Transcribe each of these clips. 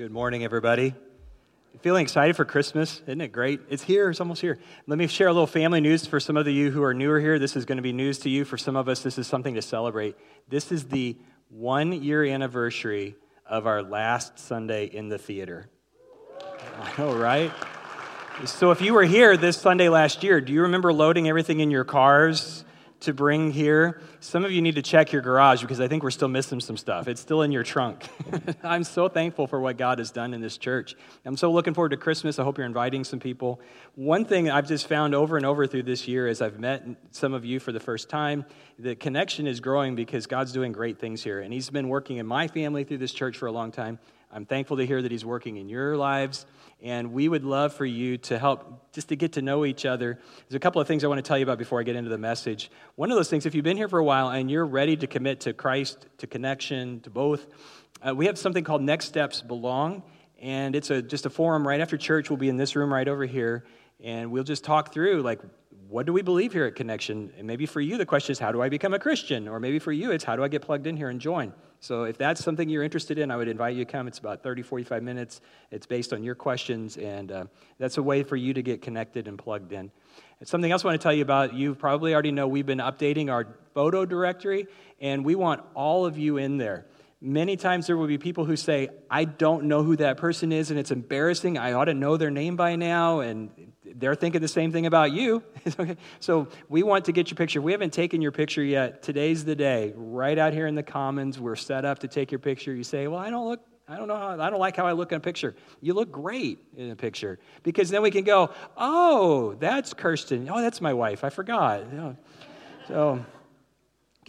Good morning, everybody. Feeling excited for Christmas? Isn't it great? It's here, it's almost here. Let me share a little family news for some of you who are newer here. This is going to be news to you. For some of us, this is something to celebrate. This is the one year anniversary of our last Sunday in the theater. I know, right? So, if you were here this Sunday last year, do you remember loading everything in your cars? To bring here. Some of you need to check your garage because I think we're still missing some stuff. It's still in your trunk. I'm so thankful for what God has done in this church. I'm so looking forward to Christmas. I hope you're inviting some people. One thing I've just found over and over through this year as I've met some of you for the first time, the connection is growing because God's doing great things here. And He's been working in my family through this church for a long time. I'm thankful to hear that He's working in your lives and we would love for you to help just to get to know each other. There's a couple of things I want to tell you about before I get into the message. One of those things, if you've been here for a while and you're ready to commit to Christ, to connection, to both, uh, we have something called Next Steps Belong, and it's a, just a forum right after church. We'll be in this room right over here, and we'll just talk through like what do we believe here at Connection? And maybe for you, the question is, how do I become a Christian? Or maybe for you, it's how do I get plugged in here and join? So if that's something you're interested in, I would invite you to come. It's about 30, 45 minutes. It's based on your questions, and uh, that's a way for you to get connected and plugged in. And something else I want to tell you about, you probably already know we've been updating our photo directory, and we want all of you in there. Many times there will be people who say, I don't know who that person is, and it's embarrassing. I ought to know their name by now, and they're thinking the same thing about you. okay. So we want to get your picture. We haven't taken your picture yet. Today's the day. Right out here in the Commons, we're set up to take your picture. You say, Well, I don't look. I don't know how, I don't like how I look in a picture. You look great in a picture because then we can go, oh, that's Kirsten. Oh, that's my wife. I forgot. So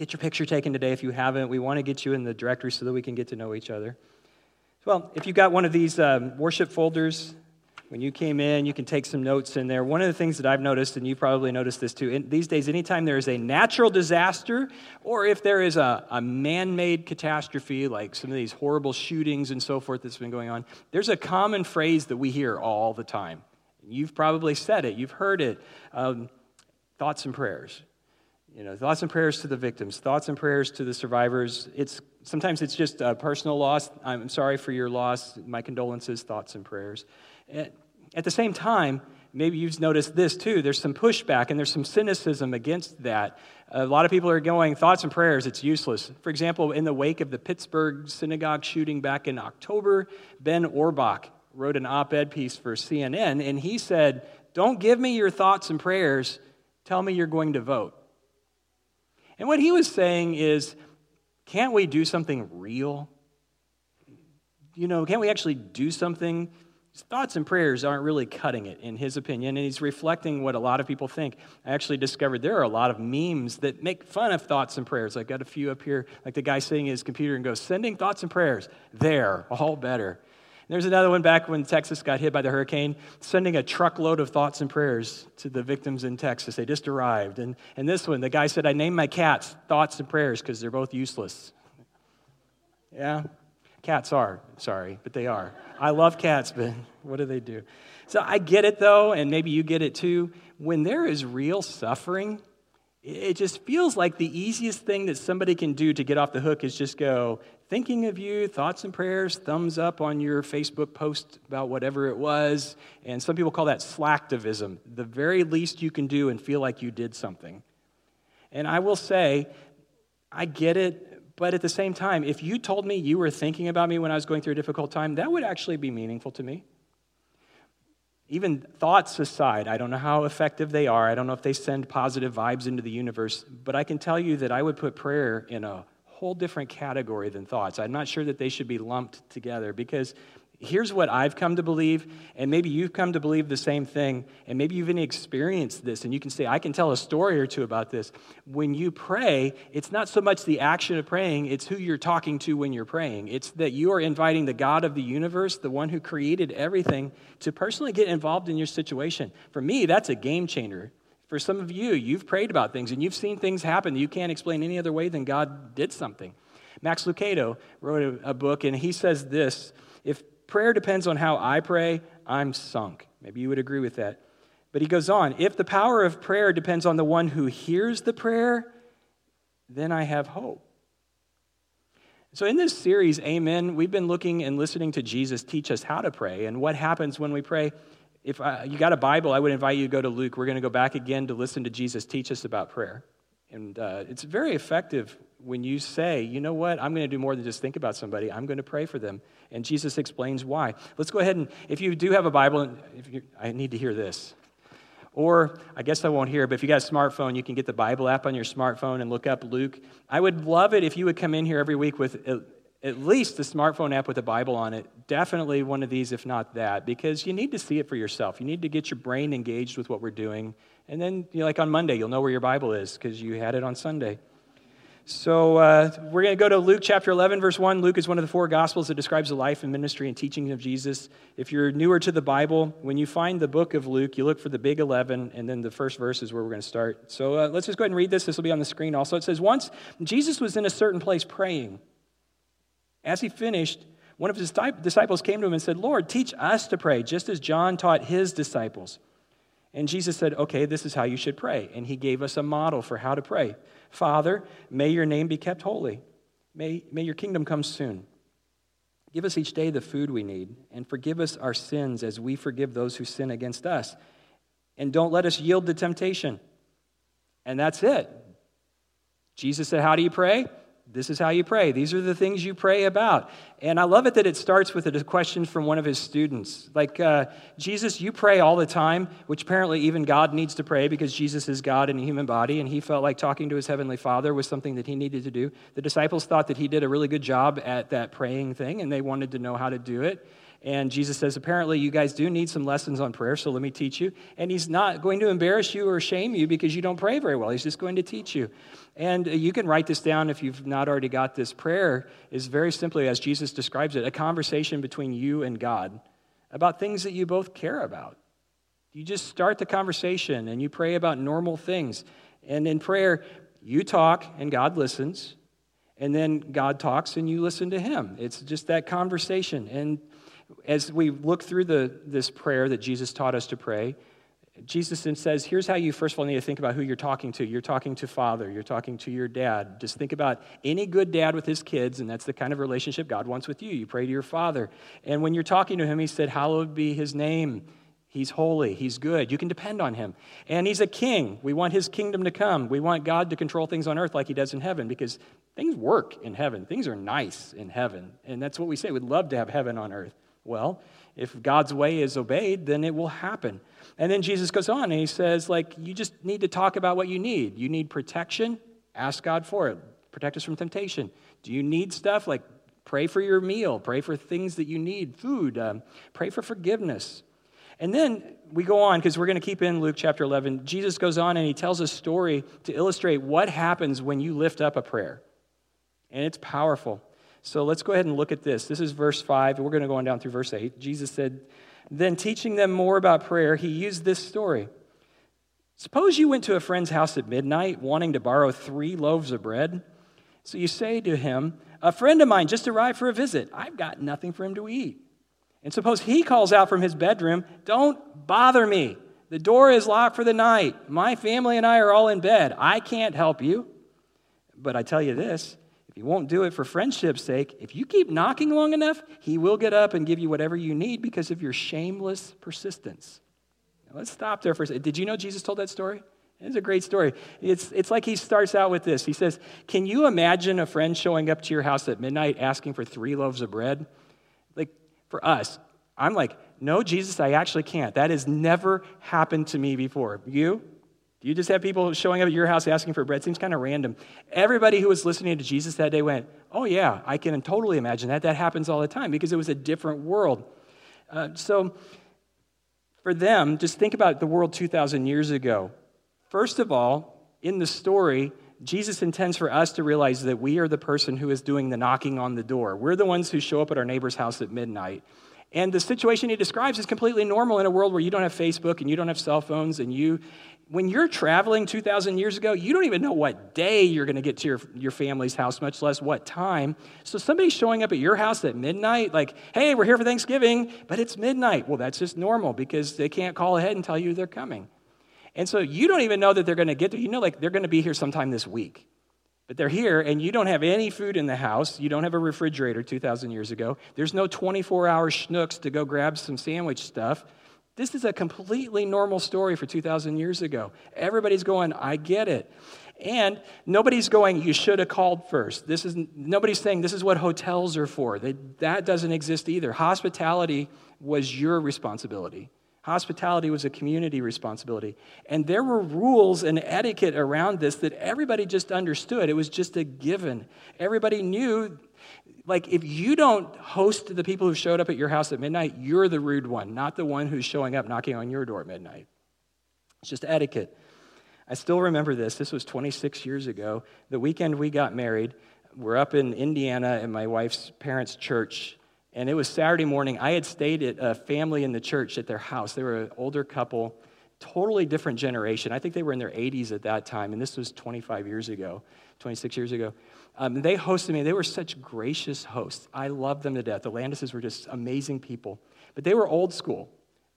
get your picture taken today if you haven't. We want to get you in the directory so that we can get to know each other. Well, if you've got one of these um, worship folders, when you came in, you can take some notes in there. One of the things that I've noticed, and you probably noticed this too, in, these days, anytime there is a natural disaster or if there is a, a man made catastrophe, like some of these horrible shootings and so forth that's been going on, there's a common phrase that we hear all the time. You've probably said it, you've heard it um, thoughts and prayers. You know, thoughts and prayers to the victims, thoughts and prayers to the survivors. It's sometimes it's just a personal loss. I'm sorry for your loss. My condolences, thoughts and prayers. At the same time, maybe you've noticed this too. There's some pushback and there's some cynicism against that. A lot of people are going, thoughts and prayers, it's useless. For example, in the wake of the Pittsburgh synagogue shooting back in October, Ben Orbach wrote an op ed piece for CNN, and he said, Don't give me your thoughts and prayers, tell me you're going to vote. And what he was saying is, can't we do something real? You know, can't we actually do something his thoughts and prayers aren't really cutting it, in his opinion, and he's reflecting what a lot of people think. I actually discovered there are a lot of memes that make fun of thoughts and prayers. I've got a few up here, like the guy sitting at his computer and goes, Sending thoughts and prayers. There, all better. There's another one back when Texas got hit by the hurricane, sending a truckload of thoughts and prayers to the victims in Texas. They just arrived. And, and this one, the guy said, I named my cats thoughts and prayers because they're both useless. Yeah, Cats are, sorry, but they are. I love cats, but what do they do? So I get it though, and maybe you get it too. When there is real suffering, it just feels like the easiest thing that somebody can do to get off the hook is just go, thinking of you, thoughts and prayers, thumbs up on your Facebook post about whatever it was. And some people call that slacktivism, the very least you can do and feel like you did something. And I will say, I get it but at the same time, if you told me you were thinking about me when I was going through a difficult time, that would actually be meaningful to me. Even thoughts aside, I don't know how effective they are. I don't know if they send positive vibes into the universe, but I can tell you that I would put prayer in a whole different category than thoughts. I'm not sure that they should be lumped together because here's what I've come to believe, and maybe you've come to believe the same thing, and maybe you've even experienced this, and you can say, I can tell a story or two about this. When you pray, it's not so much the action of praying, it's who you're talking to when you're praying. It's that you are inviting the God of the universe, the one who created everything, to personally get involved in your situation. For me, that's a game changer. For some of you, you've prayed about things and you've seen things happen that you can't explain any other way than God did something. Max Lucado wrote a, a book, and he says this if prayer depends on how I pray, I'm sunk. Maybe you would agree with that. But he goes on if the power of prayer depends on the one who hears the prayer, then I have hope. So, in this series, Amen, we've been looking and listening to Jesus teach us how to pray and what happens when we pray. If I, you got a Bible, I would invite you to go to Luke. We're going to go back again to listen to Jesus teach us about prayer. And uh, it's very effective when you say, you know what, I'm going to do more than just think about somebody, I'm going to pray for them. And Jesus explains why. Let's go ahead and, if you do have a Bible, you, I need to hear this. Or I guess I won't hear, but if you got a smartphone, you can get the Bible app on your smartphone and look up Luke. I would love it if you would come in here every week with at least the smartphone app with the Bible on it. Definitely one of these, if not that, because you need to see it for yourself. You need to get your brain engaged with what we're doing. And then, you know, like on Monday, you'll know where your Bible is because you had it on Sunday. So uh, we're going to go to Luke chapter 11, verse 1. Luke is one of the four gospels that describes the life and ministry and teaching of Jesus. If you're newer to the Bible, when you find the book of Luke, you look for the big 11, and then the first verse is where we're going to start. So uh, let's just go ahead and read this. This will be on the screen also. It says, Once Jesus was in a certain place praying. As he finished, one of his disciples came to him and said, Lord, teach us to pray, just as John taught his disciples. And Jesus said, Okay, this is how you should pray. And he gave us a model for how to pray. Father, may your name be kept holy. May, may your kingdom come soon. Give us each day the food we need, and forgive us our sins as we forgive those who sin against us. And don't let us yield to temptation. And that's it. Jesus said, How do you pray? This is how you pray. These are the things you pray about. And I love it that it starts with a question from one of his students. Like, uh, Jesus, you pray all the time, which apparently even God needs to pray because Jesus is God in a human body, and he felt like talking to his heavenly Father was something that he needed to do. The disciples thought that he did a really good job at that praying thing, and they wanted to know how to do it. And Jesus says, apparently, you guys do need some lessons on prayer, so let me teach you. And he's not going to embarrass you or shame you because you don't pray very well. He's just going to teach you. And uh, you can write this down if you've not already got this. Prayer is very simply, as Jesus describes it, a conversation between you and God about things that you both care about. You just start the conversation and you pray about normal things. And in prayer, you talk and God listens. And then God talks and you listen to him. It's just that conversation. And as we look through the, this prayer that Jesus taught us to pray, Jesus then says, here's how you first of all need to think about who you're talking to. You're talking to father, you're talking to your dad. Just think about any good dad with his kids, and that's the kind of relationship God wants with you. You pray to your father. And when you're talking to him, he said, Hallowed be his name. He's holy. He's good. You can depend on him. And he's a king. We want his kingdom to come. We want God to control things on earth like he does in heaven because things work in heaven. Things are nice in heaven. And that's what we say. We'd love to have heaven on earth. Well, if God's way is obeyed, then it will happen. And then Jesus goes on and he says, like, you just need to talk about what you need. You need protection, ask God for it. Protect us from temptation. Do you need stuff? Like, pray for your meal, pray for things that you need, food, um, pray for forgiveness. And then we go on because we're going to keep in Luke chapter 11. Jesus goes on and he tells a story to illustrate what happens when you lift up a prayer. And it's powerful. So let's go ahead and look at this. This is verse 5, and we're going to go on down through verse 8. Jesus said, Then teaching them more about prayer, he used this story. Suppose you went to a friend's house at midnight wanting to borrow three loaves of bread. So you say to him, A friend of mine just arrived for a visit. I've got nothing for him to eat. And suppose he calls out from his bedroom, Don't bother me. The door is locked for the night. My family and I are all in bed. I can't help you. But I tell you this if he won't do it for friendship's sake, if you keep knocking long enough, he will get up and give you whatever you need because of your shameless persistence. Now, let's stop there for a second. Did you know Jesus told that story? It's a great story. It's, it's like he starts out with this. He says, Can you imagine a friend showing up to your house at midnight asking for three loaves of bread? Like, for us, I'm like, No, Jesus, I actually can't. That has never happened to me before. You? Do you just have people showing up at your house asking for bread? Seems kind of random. Everybody who was listening to Jesus that day went, Oh, yeah, I can totally imagine that. That happens all the time because it was a different world. Uh, so, for them, just think about the world 2,000 years ago. First of all, in the story, Jesus intends for us to realize that we are the person who is doing the knocking on the door. We're the ones who show up at our neighbor's house at midnight. And the situation he describes is completely normal in a world where you don't have Facebook and you don't have cell phones and you when you're traveling 2,000 years ago, you don't even know what day you're going to get to your, your family's house, much less what time. So somebody showing up at your house at midnight, like, hey, we're here for Thanksgiving, but it's midnight. Well, that's just normal because they can't call ahead and tell you they're coming. And so you don't even know that they're going to get there. You know, like, they're going to be here sometime this week. But they're here, and you don't have any food in the house. You don't have a refrigerator 2,000 years ago. There's no 24 hour Schnucks to go grab some sandwich stuff. This is a completely normal story for 2,000 years ago. Everybody's going, I get it. And nobody's going, you should have called first. This is, nobody's saying this is what hotels are for. They, that doesn't exist either. Hospitality was your responsibility. Hospitality was a community responsibility. And there were rules and etiquette around this that everybody just understood. It was just a given. Everybody knew, like, if you don't host the people who showed up at your house at midnight, you're the rude one, not the one who's showing up knocking on your door at midnight. It's just etiquette. I still remember this. This was 26 years ago. The weekend we got married, we're up in Indiana at my wife's parents' church and it was Saturday morning. I had stayed at a family in the church at their house. They were an older couple, totally different generation. I think they were in their 80s at that time, and this was 25 years ago, 26 years ago. Um, they hosted me. They were such gracious hosts. I loved them to death. The Landises were just amazing people. But they were old school.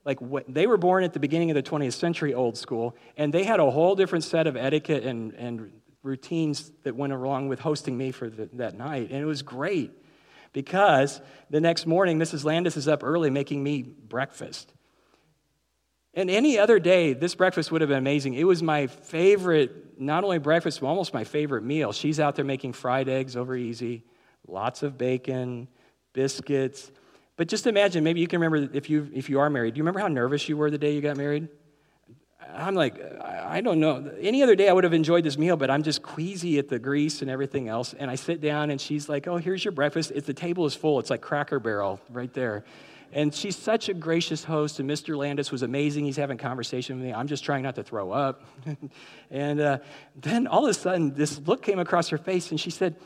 Like what, they were born at the beginning of the 20th century, old school, and they had a whole different set of etiquette and, and routines that went along with hosting me for the, that night. And it was great because the next morning, Mrs. Landis is up early making me breakfast. And any other day, this breakfast would have been amazing. It was my favorite, not only breakfast, but almost my favorite meal. She's out there making fried eggs over easy, lots of bacon, biscuits. But just imagine, maybe you can remember if you, if you are married, do you remember how nervous you were the day you got married? I'm like, I don't know. Any other day I would have enjoyed this meal, but I'm just queasy at the grease and everything else. And I sit down and she's like, Oh, here's your breakfast. It's, the table is full. It's like Cracker Barrel right there. And she's such a gracious host. And Mr. Landis was amazing. He's having conversation with me. I'm just trying not to throw up. and uh, then all of a sudden, this look came across her face and she said,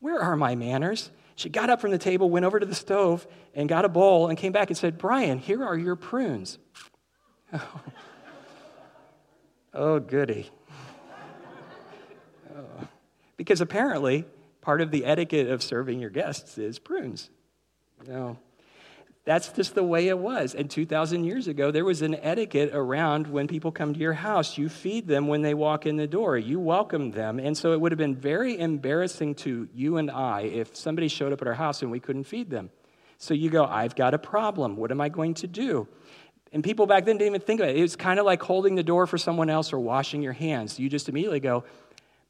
Where are my manners? She got up from the table, went over to the stove, and got a bowl and came back and said, Brian, here are your prunes. Oh, goody. oh. Because apparently, part of the etiquette of serving your guests is prunes. Know, that's just the way it was. And 2,000 years ago, there was an etiquette around when people come to your house. You feed them when they walk in the door, you welcome them. And so it would have been very embarrassing to you and I if somebody showed up at our house and we couldn't feed them. So you go, I've got a problem. What am I going to do? And people back then didn't even think of it. It was kind of like holding the door for someone else or washing your hands. You just immediately go,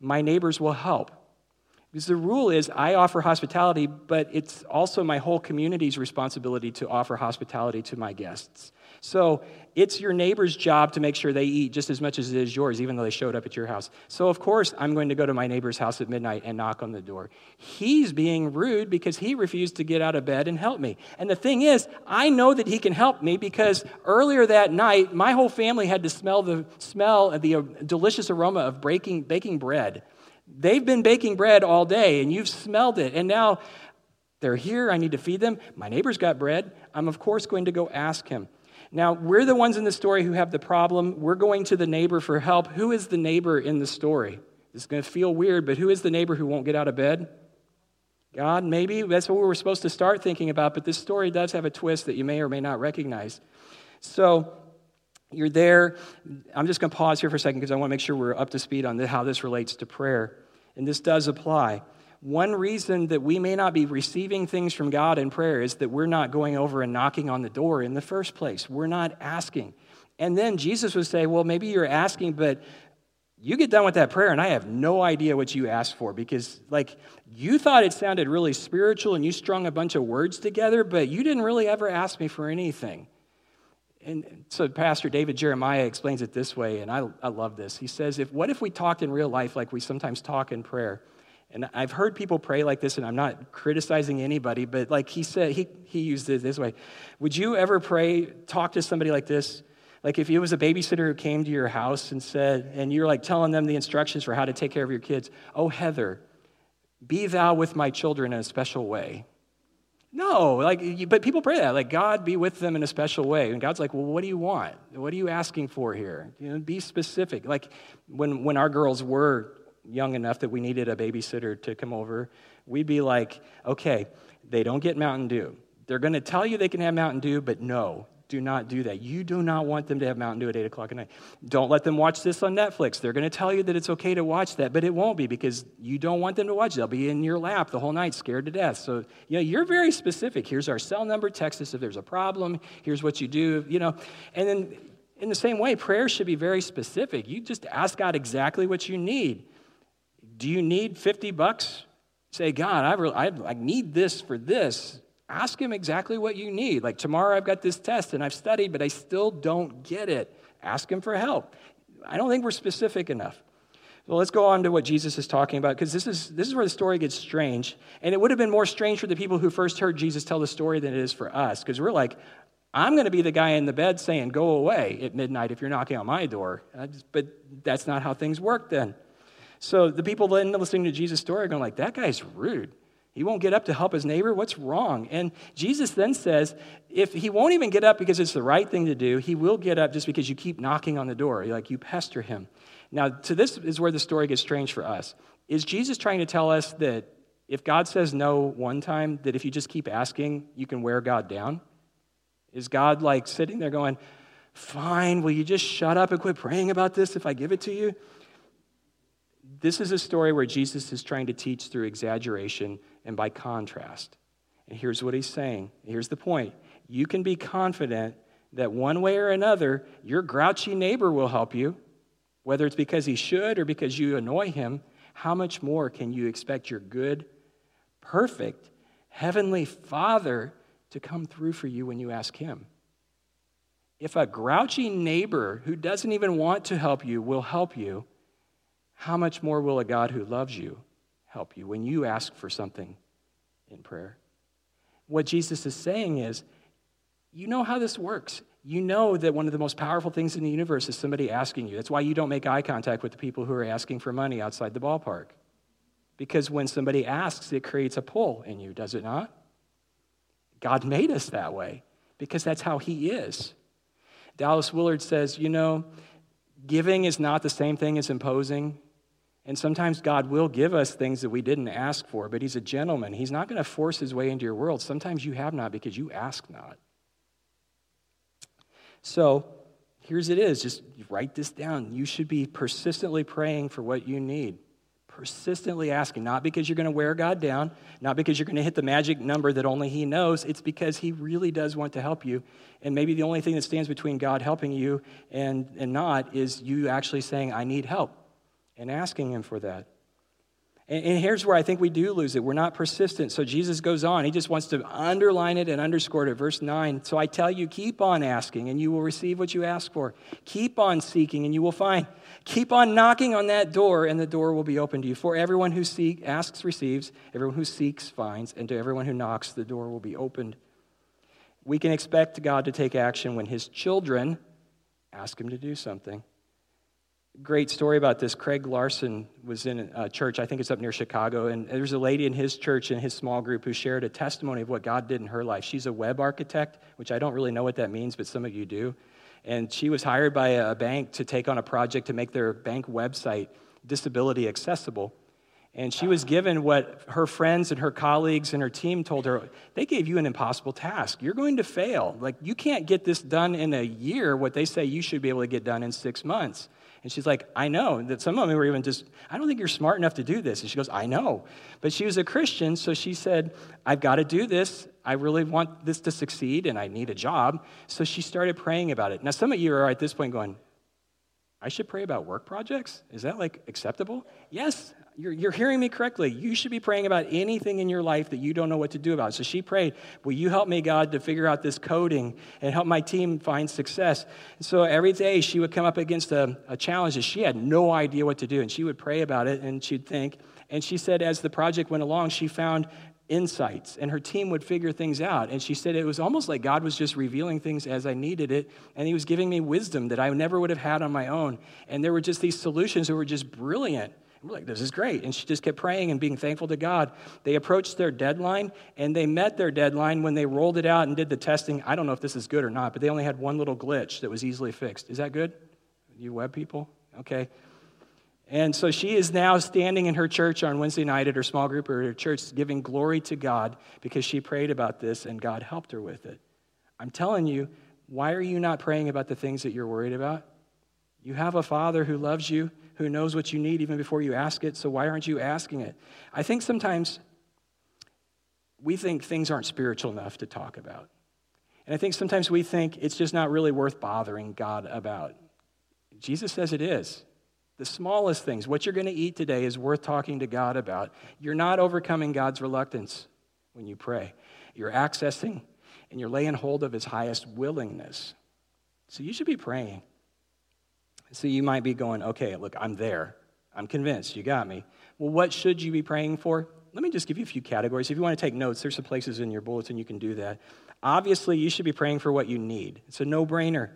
My neighbors will help. Because the rule is I offer hospitality, but it's also my whole community's responsibility to offer hospitality to my guests. So it's your neighbor's job to make sure they eat just as much as it is yours, even though they showed up at your house. So, of course, I'm going to go to my neighbor's house at midnight and knock on the door. He's being rude because he refused to get out of bed and help me. And the thing is, I know that he can help me because earlier that night, my whole family had to smell the smell of the uh, delicious aroma of baking, baking bread. They've been baking bread all day, and you've smelled it. And now they're here. I need to feed them. My neighbor's got bread. I'm, of course, going to go ask him. Now, we're the ones in the story who have the problem. We're going to the neighbor for help. Who is the neighbor in the story? This is going to feel weird, but who is the neighbor who won't get out of bed? God, maybe. That's what we were supposed to start thinking about, but this story does have a twist that you may or may not recognize. So, you're there. I'm just going to pause here for a second because I want to make sure we're up to speed on how this relates to prayer. And this does apply. One reason that we may not be receiving things from God in prayer is that we're not going over and knocking on the door in the first place. We're not asking. And then Jesus would say, Well, maybe you're asking, but you get done with that prayer and I have no idea what you asked for because, like, you thought it sounded really spiritual and you strung a bunch of words together, but you didn't really ever ask me for anything. And so Pastor David Jeremiah explains it this way, and I, I love this. He says, if, What if we talked in real life like we sometimes talk in prayer? And I've heard people pray like this, and I'm not criticizing anybody, but like he said, he, he used it this way. Would you ever pray, talk to somebody like this? Like if it was a babysitter who came to your house and said, and you're like telling them the instructions for how to take care of your kids, oh, Heather, be thou with my children in a special way. No, like, but people pray that, like, God be with them in a special way. And God's like, well, what do you want? What are you asking for here? You know, be specific. Like, when, when our girls were young enough that we needed a babysitter to come over, we'd be like, okay, they don't get Mountain Dew. They're going to tell you they can have Mountain Dew, but no, Do not do that. You do not want them to have Mountain Dew at 8 o'clock at night. Don't let them watch this on Netflix. They're going to tell you that it's okay to watch that, but it won't be because you don't want them to watch. They'll be in your lap the whole night, scared to death. So, you know, you're very specific. Here's our cell number. Text us if there's a problem. Here's what you do, you know. And then in the same way, prayer should be very specific. You just ask God exactly what you need. Do you need 50 bucks? Say, God, I, really, I, I need this for this. Ask him exactly what you need. Like tomorrow I've got this test and I've studied, but I still don't get it. Ask him for help. I don't think we're specific enough. Well, let's go on to what Jesus is talking about because this is, this is where the story gets strange. And it would have been more strange for the people who first heard Jesus tell the story than it is for us because we're like, I'm going to be the guy in the bed saying, Go away at midnight if you're knocking on my door. But that's not how things work then. So the people then listening to Jesus' story are going, like, That guy's rude. He won't get up to help his neighbor. What's wrong? And Jesus then says, if he won't even get up because it's the right thing to do, he will get up just because you keep knocking on the door, like you pester him. Now, to this is where the story gets strange for us. Is Jesus trying to tell us that if God says no one time, that if you just keep asking, you can wear God down? Is God like sitting there going, Fine, will you just shut up and quit praying about this if I give it to you? This is a story where Jesus is trying to teach through exaggeration and by contrast. And here's what he's saying. Here's the point. You can be confident that one way or another, your grouchy neighbor will help you, whether it's because he should or because you annoy him. How much more can you expect your good, perfect, heavenly Father to come through for you when you ask him? If a grouchy neighbor who doesn't even want to help you will help you, how much more will a God who loves you help you when you ask for something in prayer? What Jesus is saying is, you know how this works. You know that one of the most powerful things in the universe is somebody asking you. That's why you don't make eye contact with the people who are asking for money outside the ballpark. Because when somebody asks, it creates a pull in you, does it not? God made us that way because that's how He is. Dallas Willard says, you know, giving is not the same thing as imposing. And sometimes God will give us things that we didn't ask for, but He's a gentleman. He's not going to force His way into your world. Sometimes you have not because you ask not. So here's it is just write this down. You should be persistently praying for what you need. Persistently asking, not because you're going to wear God down, not because you're going to hit the magic number that only He knows. It's because He really does want to help you. And maybe the only thing that stands between God helping you and, and not is you actually saying, I need help and asking Him for that. And, and here's where I think we do lose it. We're not persistent. So Jesus goes on. He just wants to underline it and underscore it. Verse 9. So I tell you, keep on asking, and you will receive what you ask for. Keep on seeking, and you will find. Keep on knocking on that door, and the door will be open to you. For everyone who seek, asks receives, everyone who seeks finds, and to everyone who knocks, the door will be opened. We can expect God to take action when His children ask Him to do something great story about this. Craig Larson was in a church, I think it's up near Chicago, and there's a lady in his church, in his small group, who shared a testimony of what God did in her life. She's a web architect, which I don't really know what that means, but some of you do. And she was hired by a bank to take on a project to make their bank website disability accessible. And she was given what her friends and her colleagues and her team told her they gave you an impossible task. You're going to fail. Like, you can't get this done in a year, what they say you should be able to get done in six months. And she's like, I know that some of them were even just, I don't think you're smart enough to do this. And she goes, I know. But she was a Christian, so she said, I've got to do this. I really want this to succeed, and I need a job. So she started praying about it. Now, some of you are at this point going, I should pray about work projects? Is that like acceptable? Yes, you're, you're hearing me correctly. You should be praying about anything in your life that you don't know what to do about. So she prayed, Will you help me, God, to figure out this coding and help my team find success? And so every day she would come up against a, a challenge that she had no idea what to do. And she would pray about it and she'd think. And she said, as the project went along, she found insights and her team would figure things out and she said it was almost like god was just revealing things as i needed it and he was giving me wisdom that i never would have had on my own and there were just these solutions that were just brilliant we're like, this is great. And she just kept praying and being thankful to God. They approached their deadline and they met their deadline when they rolled it out and did the testing. I don't know if this is good or not, but they only had one little glitch that was easily fixed. Is that good? You web people? Okay. And so she is now standing in her church on Wednesday night at her small group or her church giving glory to God because she prayed about this and God helped her with it. I'm telling you, Why are you not praying about the things that you're worried about? You have a father who loves you, who knows what you need even before you ask it, so why aren't you asking it? I think sometimes we think things aren't spiritual enough to talk about. And I think sometimes we think it's just not really worth bothering God about. Jesus says it is. The smallest things, what you're going to eat today, is worth talking to God about. You're not overcoming God's reluctance when you pray. You're accessing and you're laying hold of his highest willingness. So you should be praying. So you might be going, okay, look, I'm there. I'm convinced. You got me. Well, what should you be praying for? Let me just give you a few categories. If you want to take notes, there's some places in your bulletin you can do that. Obviously, you should be praying for what you need. It's a no brainer.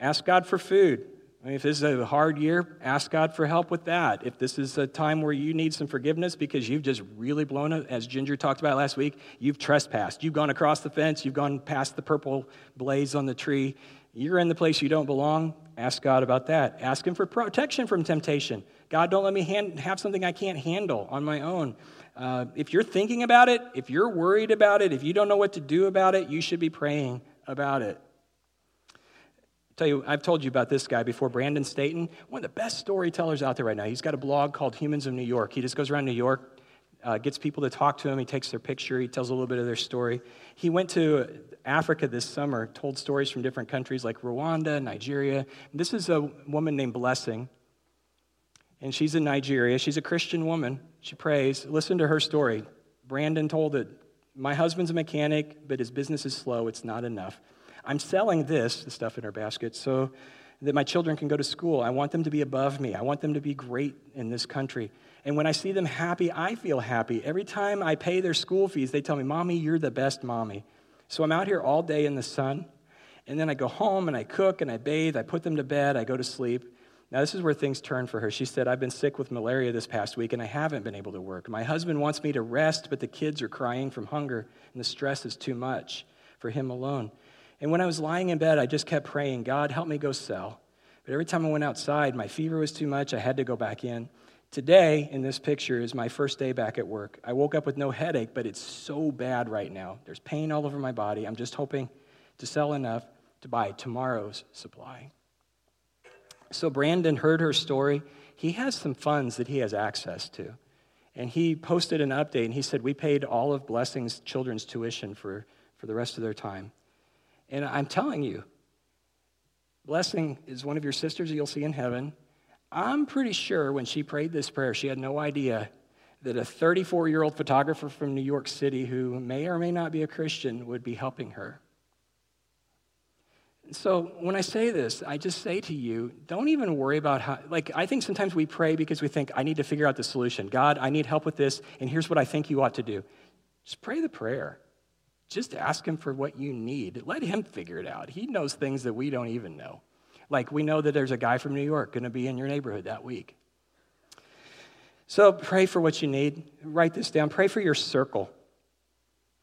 Ask God for food. I mean, if this is a hard year, ask God for help with that. If this is a time where you need some forgiveness because you've just really blown it, as Ginger talked about last week, you've trespassed. You've gone across the fence, you've gone past the purple blaze on the tree, you're in the place you don't belong, ask God about that. Ask Him for protection from temptation. God, don't let me hand, have something I can't handle on my own. Uh, if you're thinking about it, if you're worried about it, if you don't know what to do about it, you should be praying about it. I'll tell you, I've told you about this guy before, Brandon Stanton, one of the best storytellers out there right now. He's got a blog called Humans of New York. He just goes around New York, uh, gets people to talk to him. He takes their picture. He tells a little bit of their story. He went to Africa this summer, told stories from different countries like Rwanda, Nigeria. This is a woman named Blessing, and she's in Nigeria. She's a Christian woman. She prays. Listen to her story. Brandon told it. My husband's a mechanic, but his business is slow. It's not enough. I'm selling this, the stuff in her basket, so that my children can go to school. I want them to be above me. I want them to be great in this country. And when I see them happy, I feel happy. Every time I pay their school fees, they tell me, Mommy, you're the best mommy. So I'm out here all day in the sun, and then I go home and I cook and I bathe, I put them to bed, I go to sleep. Now, this is where things turn for her. She said, I've been sick with malaria this past week and I haven't been able to work. My husband wants me to rest, but the kids are crying from hunger and the stress is too much for him alone. And when I was lying in bed, I just kept praying, God, help me go sell. But every time I went outside, my fever was too much. I had to go back in. Today, in this picture, is my first day back at work. I woke up with no headache, but it's so bad right now. There's pain all over my body. I'm just hoping to sell enough to buy tomorrow's supply. So, Brandon heard her story. He has some funds that he has access to. And he posted an update and he said, We paid all of Blessing's children's tuition for, for the rest of their time. And I'm telling you, Blessing is one of your sisters you'll see in heaven. I'm pretty sure when she prayed this prayer, she had no idea that a 34 year old photographer from New York City who may or may not be a Christian would be helping her. So when I say this, I just say to you, don't even worry about how, like, I think sometimes we pray because we think, I need to figure out the solution. God, I need help with this, and here's what I think you ought to do. Just pray the prayer. Just ask Him for what you need. Let Him figure it out. He knows things that we don't even know. Like we know that there's a guy from New York going to be in your neighborhood that week. So pray for what you need. Write this down. Pray for your circle.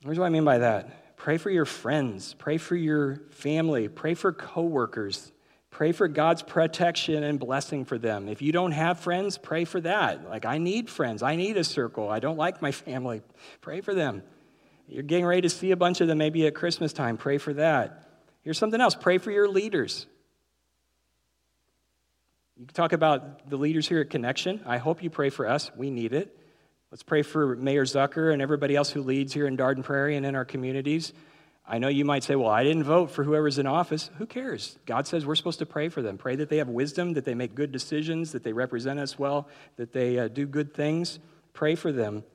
Here's what I mean by that. Pray for your friends. Pray for your family. Pray for coworkers. Pray for God's protection and blessing for them. If you don't have friends, pray for that. Like, I need friends. I need a circle. I don't like my family. Pray for them. You're getting ready to see a bunch of them maybe at Christmas time. Pray for that. Here's something else pray for your leaders. You can talk about the leaders here at Connection. I hope you pray for us. We need it. Let's pray for Mayor Zucker and everybody else who leads here in Dardenne Prairie and in our communities. I know you might say, well, I didn't vote for whoever's in office. Who cares? God says we're supposed to pray for them. Pray that they have wisdom, that they make good decisions, that they represent us well, that they uh, do good things. Pray for them.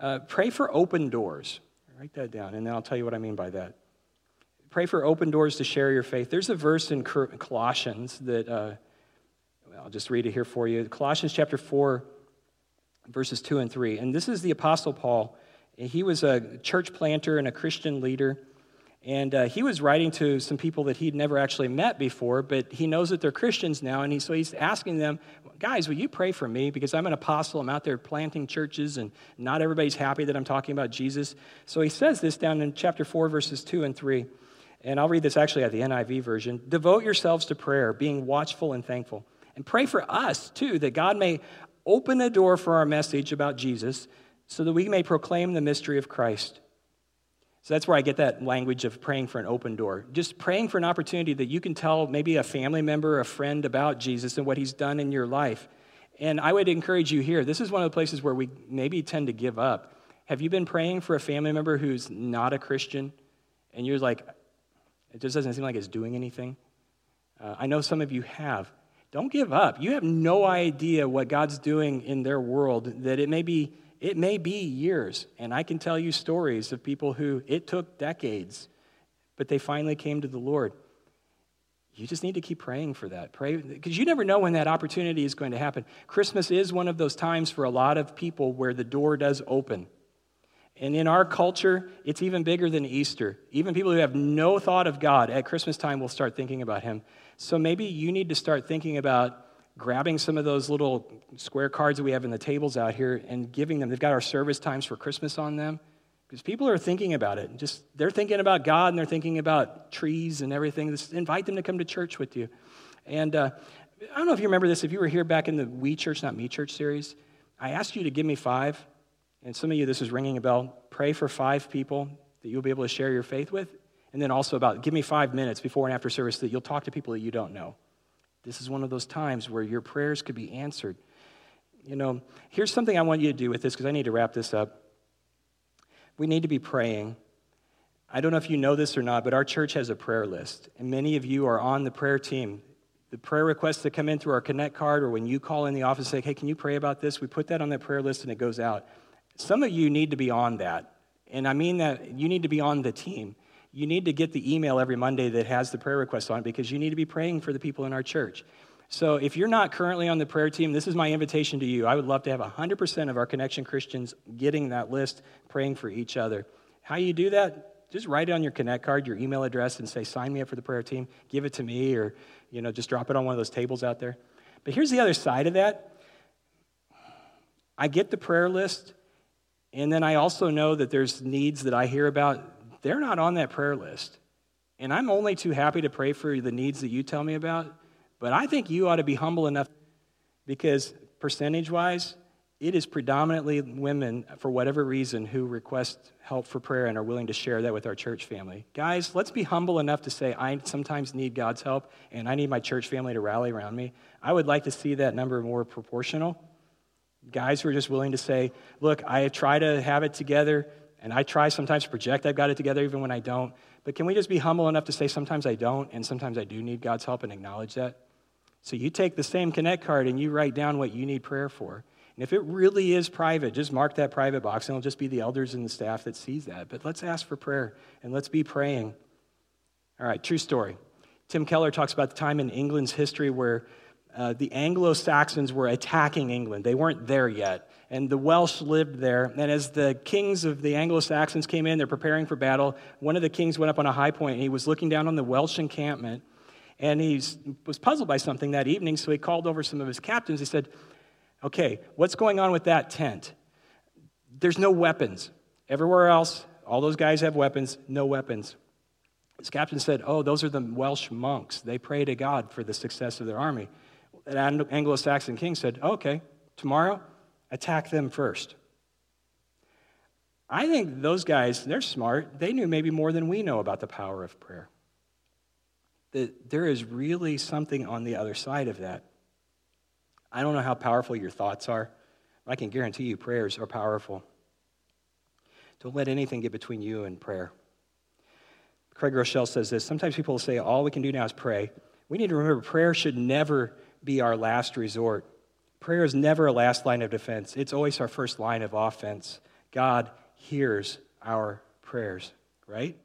Uh, pray for open doors. Write that down, and then I'll tell you what I mean by that. Pray for open doors to share your faith. There's a verse in Colossians that uh, I'll just read it here for you. Colossians chapter 4, verses 2 and 3. And this is the Apostle Paul. He was a church planter and a Christian leader. And uh, he was writing to some people that he'd never actually met before, but he knows that they're Christians now. And he, so he's asking them, guys, will you pray for me? Because I'm an apostle. I'm out there planting churches, and not everybody's happy that I'm talking about Jesus. So he says this down in chapter 4, verses 2 and 3. And I'll read this actually at the NIV version. Devote yourselves to prayer, being watchful and thankful. And pray for us, too, that God may open a door for our message about Jesus so that we may proclaim the mystery of Christ. So that's where I get that language of praying for an open door. Just praying for an opportunity that you can tell maybe a family member, a friend about Jesus and what he's done in your life. And I would encourage you here. This is one of the places where we maybe tend to give up. Have you been praying for a family member who's not a Christian? And you're like, it just doesn't seem like it's doing anything. Uh, I know some of you have. Don't give up. You have no idea what God's doing in their world, that it may be it may be years, and I can tell you stories of people who it took decades, but they finally came to the Lord. You just need to keep praying for that. Pray because you never know when that opportunity is going to happen. Christmas is one of those times for a lot of people where the door does open. And in our culture, it's even bigger than Easter. Even people who have no thought of God at Christmas time will start thinking about Him. So maybe you need to start thinking about grabbing some of those little square cards that we have in the tables out here and giving them. They've got our service times for Christmas on them because people are thinking about it. Just they're thinking about God and they're thinking about trees and everything. Just invite them to come to church with you. And uh, I don't know if you remember this. If you were here back in the We Church, not Me Church series, I asked you to give me five. And some of you, this is ringing a bell. Pray for five people that you'll be able to share your faith with. And then also about give me five minutes before and after service that you'll talk to people that you don't know. This is one of those times where your prayers could be answered. You know, here's something I want you to do with this because I need to wrap this up. We need to be praying. I don't know if you know this or not, but our church has a prayer list, and many of you are on the prayer team. The prayer requests that come in through our Connect card, or when you call in the office, and say, hey, can you pray about this? We put that on that prayer list and it goes out. Some of you need to be on that. And I mean that you need to be on the team you need to get the email every Monday that has the prayer request on it because you need to be praying for the people in our church. So if you're not currently on the prayer team, this is my invitation to you. I would love to have 100% of our Connection Christians getting that list, praying for each other. How you do that? Just write it on your Connect card, your email address, and say, sign me up for the prayer team. Give it to me, or you know, just drop it on one of those tables out there. But here's the other side of that. I get the prayer list, and then I also know that there's needs that I hear about they're not on that prayer list. And I'm only too happy to pray for the needs that you tell me about, but I think you ought to be humble enough because percentage wise, it is predominantly women, for whatever reason, who request help for prayer and are willing to share that with our church family. Guys, let's be humble enough to say, I sometimes need God's help and I need my church family to rally around me. I would like to see that number more proportional. Guys who are just willing to say, Look, I try to have it together. And I try sometimes to project I've got it together even when I don't. But can we just be humble enough to say sometimes I don't and sometimes I do need God's help and acknowledge that? So you take the same Connect card and you write down what you need prayer for. And if it really is private, just mark that private box and it'll just be the elders and the staff that sees that. But let's ask for prayer and let's be praying. All right, true story. Tim Keller talks about the time in England's history where uh, the Anglo Saxons were attacking England. They weren't there yet and the Welsh lived there. And as the kings of the Anglo Saxons came in, they're preparing for battle. One of the kings went up on a high point and he was looking down on the Welsh encampment. And he was puzzled by something that evening, so he called over some of his captains. He said, Okay, what's going on with that tent? There's no weapons. Everywhere else, all those guys have weapons, no weapons. His captain said, Oh, those are the Welsh monks. They pray to God for the success of their army. An Anglo Saxon king said, Okay, tomorrow attack them first. I think those guys, they're smart. They knew maybe more than we know about the power of prayer. That there is really something on the other side of that. I don't know how powerful your thoughts are. but I can guarantee you prayers are powerful. Don't let anything get between you and prayer. Craig Groeschel says this Sometimes people say, All we can do now is pray. We need to remember prayer should never be our last resort. Prayer is never a last line of defense, it's always our first line of offense. God hears our prayers, right?